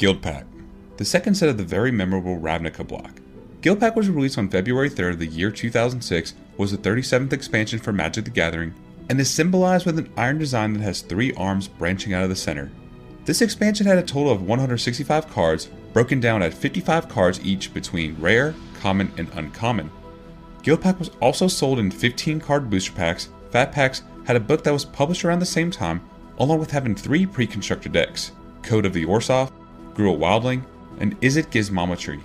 Guildpact, the second set of the very memorable Ravnica block. Guildpact was released on February 3rd of the year 2006, was the 37th expansion for Magic the Gathering, and is symbolized with an iron design that has three arms branching out of the center. This expansion had a total of 165 cards, broken down at 55 cards each between rare, common, and uncommon. Guildpact was also sold in 15 card booster packs. Fat Packs had a book that was published around the same time, along with having three pre constructed decks Code of the Orzhov, Gruul Wildling, and Izzet Gizmometry.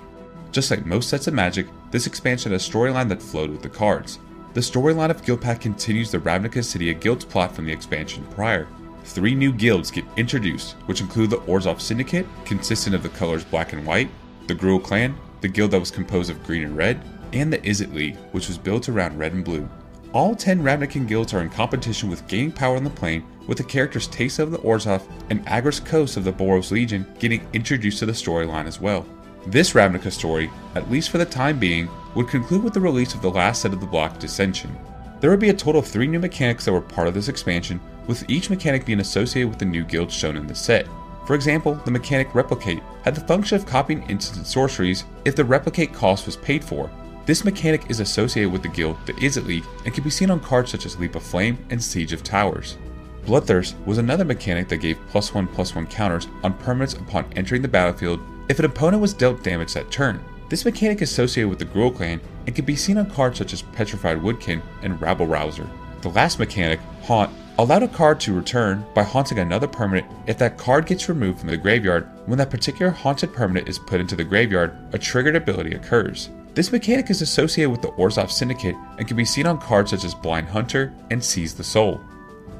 Just like most sets of Magic, this expansion had a storyline that flowed with the cards. The storyline of Guildpact continues the Ravnica City of Guilds plot from the expansion prior. Three new guilds get introduced, which include the Orzhov Syndicate, consisting of the colors black and white, the Gruul Clan, the guild that was composed of green and red, and the Izzet League, which was built around red and blue. All 10 Ravnican guilds are in competition with gaining power on the plane, with the characters Teysa of the Orzhov and Agrus Kos of the Boros Legion getting introduced to the storyline as well. This Ravnica story, at least for the time being, would conclude with the release of the last set of the block Dissension. There would be a total of three new mechanics that were part of this expansion, with each mechanic being associated with the new guild shown in the set. For example, the mechanic Replicate had the function of copying instant sorceries if the replicate cost was paid for, this mechanic is associated with the guild, that is Izzet League, and can be seen on cards such as Leap of Flame and Siege of Towers. Bloodthirst was another mechanic that gave plus 1 plus 1 counters on permanents upon entering the battlefield if an opponent was dealt damage that turn. This mechanic is associated with the Gruul clan and can be seen on cards such as Petrified Woodkin and Rabble Rouser. The last mechanic, Haunt, allowed a card to return by haunting another permanent if that card gets removed from the graveyard. When that particular haunted permanent is put into the graveyard, a triggered ability occurs. This mechanic is associated with the Orzhov Syndicate and can be seen on cards such as Blind Hunter and Seize the Soul.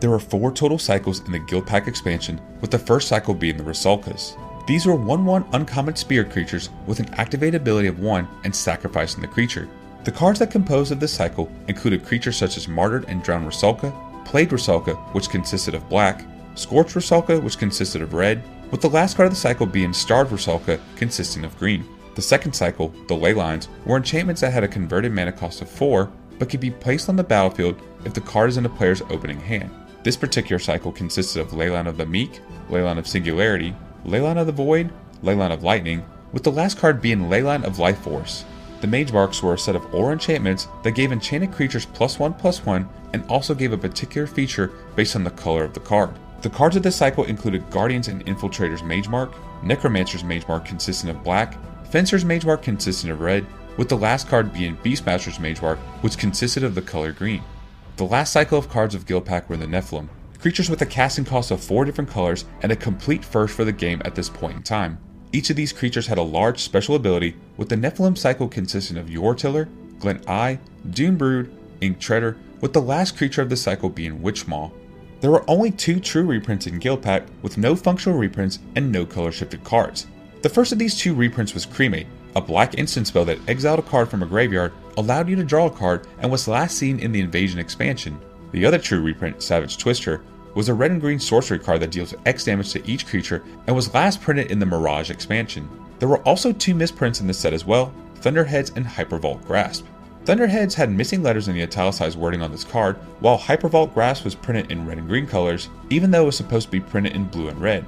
There are four total cycles in the Guildpact expansion, with the first cycle being the Rusalkas. These were 1 1 uncommon spirit creatures with an activated ability of 1 and sacrificing the creature. The cards that composed of this cycle included creatures such as Martyred and Drowned Rusalka, Plagued Rusalka, which consisted of black, Scorched Rusalka, which consisted of red, with the last card of the cycle being Starved Rusalka, consisting of green. The second cycle, the ley lines, were enchantments that had a converted mana cost of 4, but could be placed on the battlefield if the card is in a player's opening hand. This particular cycle consisted of Leyline of the Meek, Leyline of Singularity, Leyline of the Void, Leyline of Lightning, with the last card being Leyline of Life Force. The Mage Marks were a set of aura enchantments that gave enchanted creatures plus 1 plus 1 and also gave a particular feature based on the color of the card. The cards of this cycle included Guardians and Infiltrators Mage Mark, Necromancer's Mage Mark consisting of black, Fencer's Mage consisted of red, with the last card being Beastmaster's Mage which consisted of the color green. The last cycle of cards of Guildpact were the Nephilim, creatures with a casting cost of four different colors and a complete first for the game at this point in time. Each of these creatures had a large special ability, with the Nephilim cycle consisting of Yore-Tiller, Glint Eye, Dune Brood, Ink Treader, with the last creature of the cycle being Witchmaw. There were only two true reprints in Guildpact, with no functional reprints and no color shifted cards. The first of these two reprints was Cremate, a black instant spell that exiled a card from a graveyard, allowed you to draw a card, and was last seen in the Invasion expansion. The other true reprint, Savage Twister, was a red and green sorcery card that deals X damage to each creature and was last printed in the Mirage expansion. There were also two misprints in this set as well Thunderheads and Hypervolt Grasp. Thunderheads had missing letters in the italicized wording on this card, while Hypervolt Grasp was printed in red and green colors, even though it was supposed to be printed in blue and red.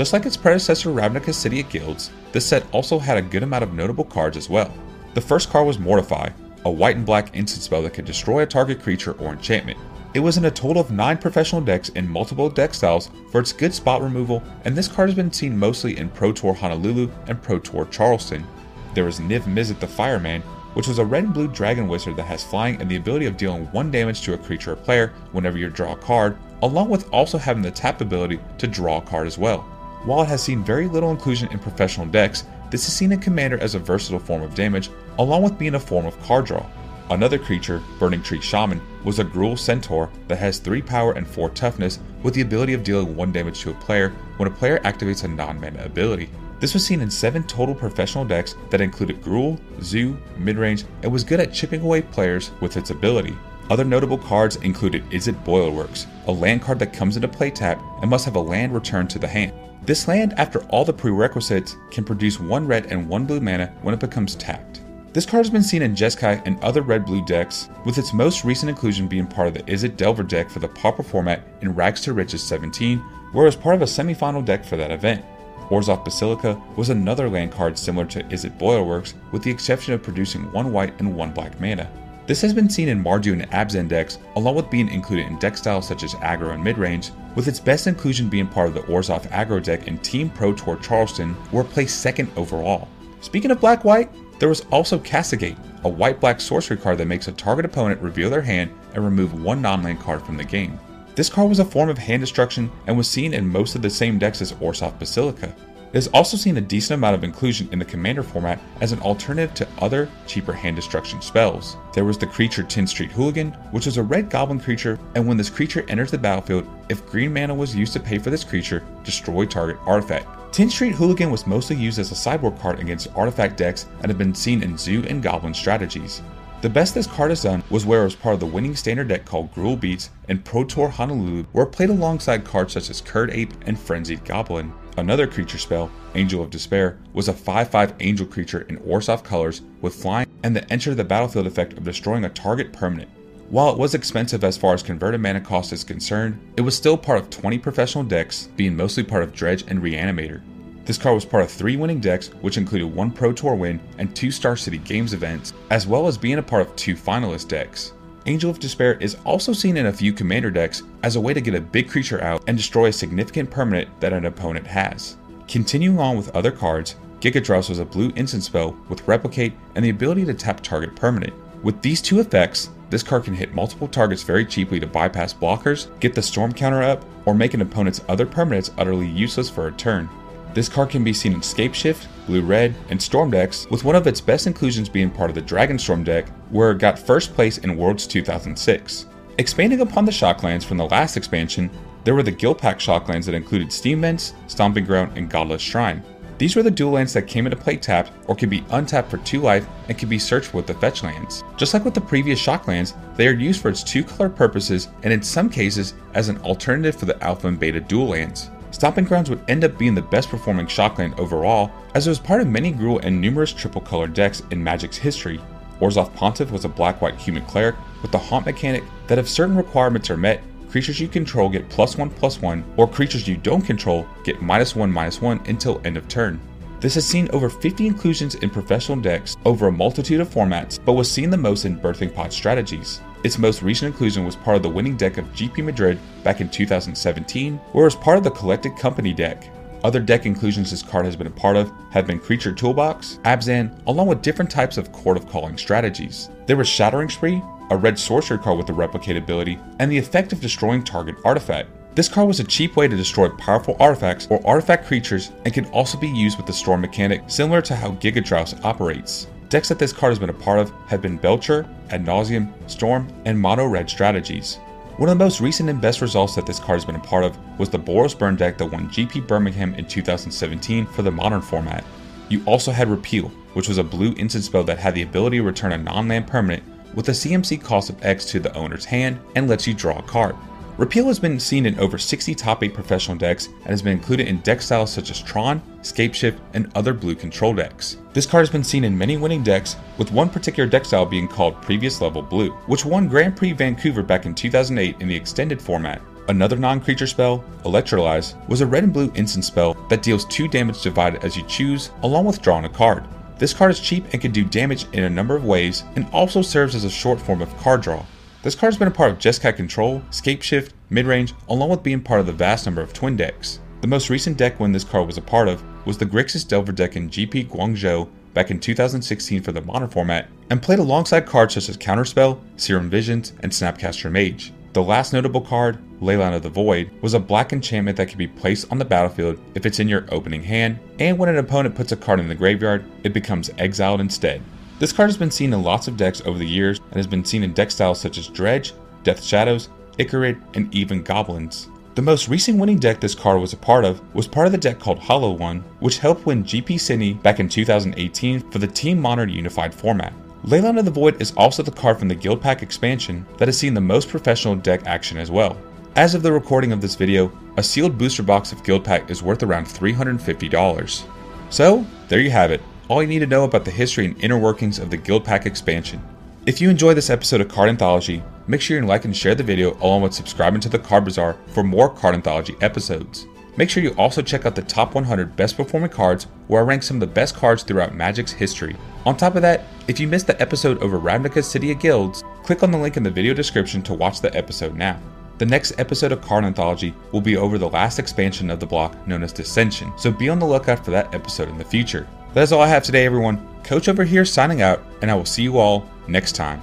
Just like its predecessor Ravnica City of Guilds, this set also had a good amount of notable cards as well. The first card was Mortify, a white and black instant spell that could destroy a target creature or enchantment. It was in a total of 9 professional decks in multiple deck styles for its good spot removal, and this card has been seen mostly in Pro Tour Honolulu and Pro Tour Charleston. There is Niv Mizzet the Firemind, which was a red and blue dragon wizard that has flying and the ability of dealing 1 damage to a creature or player whenever you draw a card, along with also having the tap ability to draw a card as well. While it has seen very little inclusion in professional decks, this is seen in Commander as a versatile form of damage, along with being a form of card draw. Another creature, Burning Tree Shaman, was a Gruul Centaur that has 3 power and 4 toughness with the ability of dealing 1 damage to a player when a player activates a non mana ability. This was seen in 7 total professional decks that included Gruul, Zoo, midrange, and was good at chipping away players with its ability. Other notable cards included Izzet Boilerworks, a land card that comes into play tap and must have a land returned to the hand. This land, after all the prerequisites, can produce one red and one blue mana when it becomes tapped. This card has been seen in Jeskai and other red-blue decks, with its most recent inclusion being part of the Izzet Delver deck for the Pauper format in Rags to Riches 17, where it was part of a semi-final deck for that event. Orzhov Basilica was another land card similar to Izzet Boilerworks, with the exception of producing one white and one black mana. This has been seen in Mardu and ABS decks, along with being included in deck styles such as aggro and midrange, with its best inclusion being part of the Orzhov aggro deck in Team Pro Tour Charleston, where it placed second overall. Speaking of black white, there was also Castigate, a white black sorcery card that makes a target opponent reveal their hand and remove one non land card from the game. This card was a form of hand destruction and was seen in most of the same decks as Orzhov Basilica. It has also seen a decent amount of inclusion in the commander format as an alternative to other cheaper hand destruction spells. There was the creature Tin Street Hooligan, which was a red goblin creature, and when this creature enters the battlefield, if green mana was used to pay for this creature, destroy target artifact. Tin Street Hooligan was mostly used as a sideboard card against artifact decks and had been seen in Zoo and Goblin strategies. The best this card has done was where it was part of the winning standard deck called Gruul Beats and Pro Tour Honolulu, where it played alongside cards such as Kird Ape and Frenzied Goblin. Another creature spell, Angel of Despair, was a 5-5 angel creature in Orzhov colors with flying and the enter the battlefield effect of destroying a target permanent. While it was expensive as far as converted mana cost is concerned, it was still part of 20 professional decks, being mostly part of Dredge and Reanimator. This card was part of three winning decks, which included one Pro Tour win and two Star City Games events, as well as being a part of two finalist decks. Angel of Despair is also seen in a few commander decks as a way to get a big creature out and destroy a significant permanent that an opponent has. Continuing on with other cards, Giga Gigadrowse was a blue instant spell with Replicate and the ability to tap target permanent. With these two effects, this card can hit multiple targets very cheaply to bypass blockers, get the storm counter up, or make an opponent's other permanents utterly useless for a turn. This card can be seen in Scapeshift, Blue Red, and Storm decks, with one of its best inclusions being part of the Dragonstorm deck, where it got first place in Worlds 2006. Expanding upon the Shocklands from the last expansion, there were the Guildpact Shocklands that included Steam Vents, Stomping Ground, and Godless Shrine. These were the dual lands that came into play tapped or could be untapped for 2 life and could be searched with the fetch lands. Just like with the previous Shocklands, they are used for its two color purposes and in some cases as an alternative for the Alpha and Beta dual lands. Stomping Grounds would end up being the best performing Shockland overall, as it was part of many Gruul and numerous triple colored decks in Magic's history. Orzhov Pontiff was a black white human cleric with the haunt mechanic that if certain requirements are met, creatures you control get plus 1 plus 1, or creatures you don't control get minus 1 minus 1 until end of turn. This has seen over 50 inclusions in professional decks over a multitude of formats, but was seen the most in Birthing Pod strategies. Its most recent inclusion was part of the winning deck of GP Madrid back in 2017, where it was part of the Collected Company deck. Other deck inclusions this card has been a part of have been Creature Toolbox, Abzan, along with different types of Chord of Calling strategies. There was Shattering Spree, a red sorcery card with the replicate ability, and the effect of destroying target artifact. This card was a cheap way to destroy powerful artifacts or artifact creatures and can also be used with the storm mechanic, similar to how Gigadrowse operates. Decks that this card has been a part of have been Belcher, Ad Nauseam, Storm, and Mono Red strategies. One of the most recent and best results that this card has been a part of was the Boros Burn deck that won GP Birmingham in 2017 for the modern format. You also had Repeal, which was a blue instant spell that had the ability to return a non land permanent with a CMC cost of X to the owner's hand and lets you draw a card. Repeal has been seen in over 60 top 8 professional decks and has been included in deck styles such as Tron, Scapeshift, and other blue control decks. This card has been seen in many winning decks, with one particular deck style being called Previous Level Blue, which won Grand Prix Vancouver back in 2008 in the extended format. Another non-creature spell, Electrolyze, was a red and blue instant spell that deals 2 damage divided as you choose, along with drawing a card. This card is cheap and can do damage in a number of ways, and also serves as a short form of card draw. This card has been a part of Jeskai Control, Scapeshift, Midrange, along with being part of the vast number of twin decks. The most recent deck when this card was a part of was the Grixis Delver deck in GP Guangzhou back in 2016 for the modern format, and played alongside cards such as Counterspell, Serum Visions, and Snapcaster Mage. The last notable card, Leyline of the Void, was a black enchantment that can be placed on the battlefield if it's in your opening hand, and when an opponent puts a card in the graveyard, it becomes exiled instead. This card has been seen in lots of decks over the years and has been seen in deck styles such as Dredge, Death Shadows, Ichorid, and even Goblins. The most recent winning deck this card was a part of was part of the deck called Hollow One, which helped win GP Sydney back in 2018 for the Team Modern Unified format. Leyline of the Void is also the card from the Guildpact expansion that has seen the most professional deck action as well. As of the recording of this video, a sealed booster box of Guildpact is worth around $350. So, there you have it all you need to know about the history and inner workings of the Guildpact expansion. If you enjoy this episode of Card Anthology, make sure you like and share the video along with subscribing to the Card Bazaar for more Card Anthology episodes. Make sure you also check out the top 100 best performing cards, where I rank some of the best cards throughout Magic's history. On top of that, if you missed the episode over Ravnica's City of Guilds, click on the link in the video description to watch the episode now. The next episode of Card Anthology will be over the last expansion of the block known as Dissension, so be on the lookout for that episode in the future. That is all I have today, everyone. Coach over here signing out, and I will see you all next time.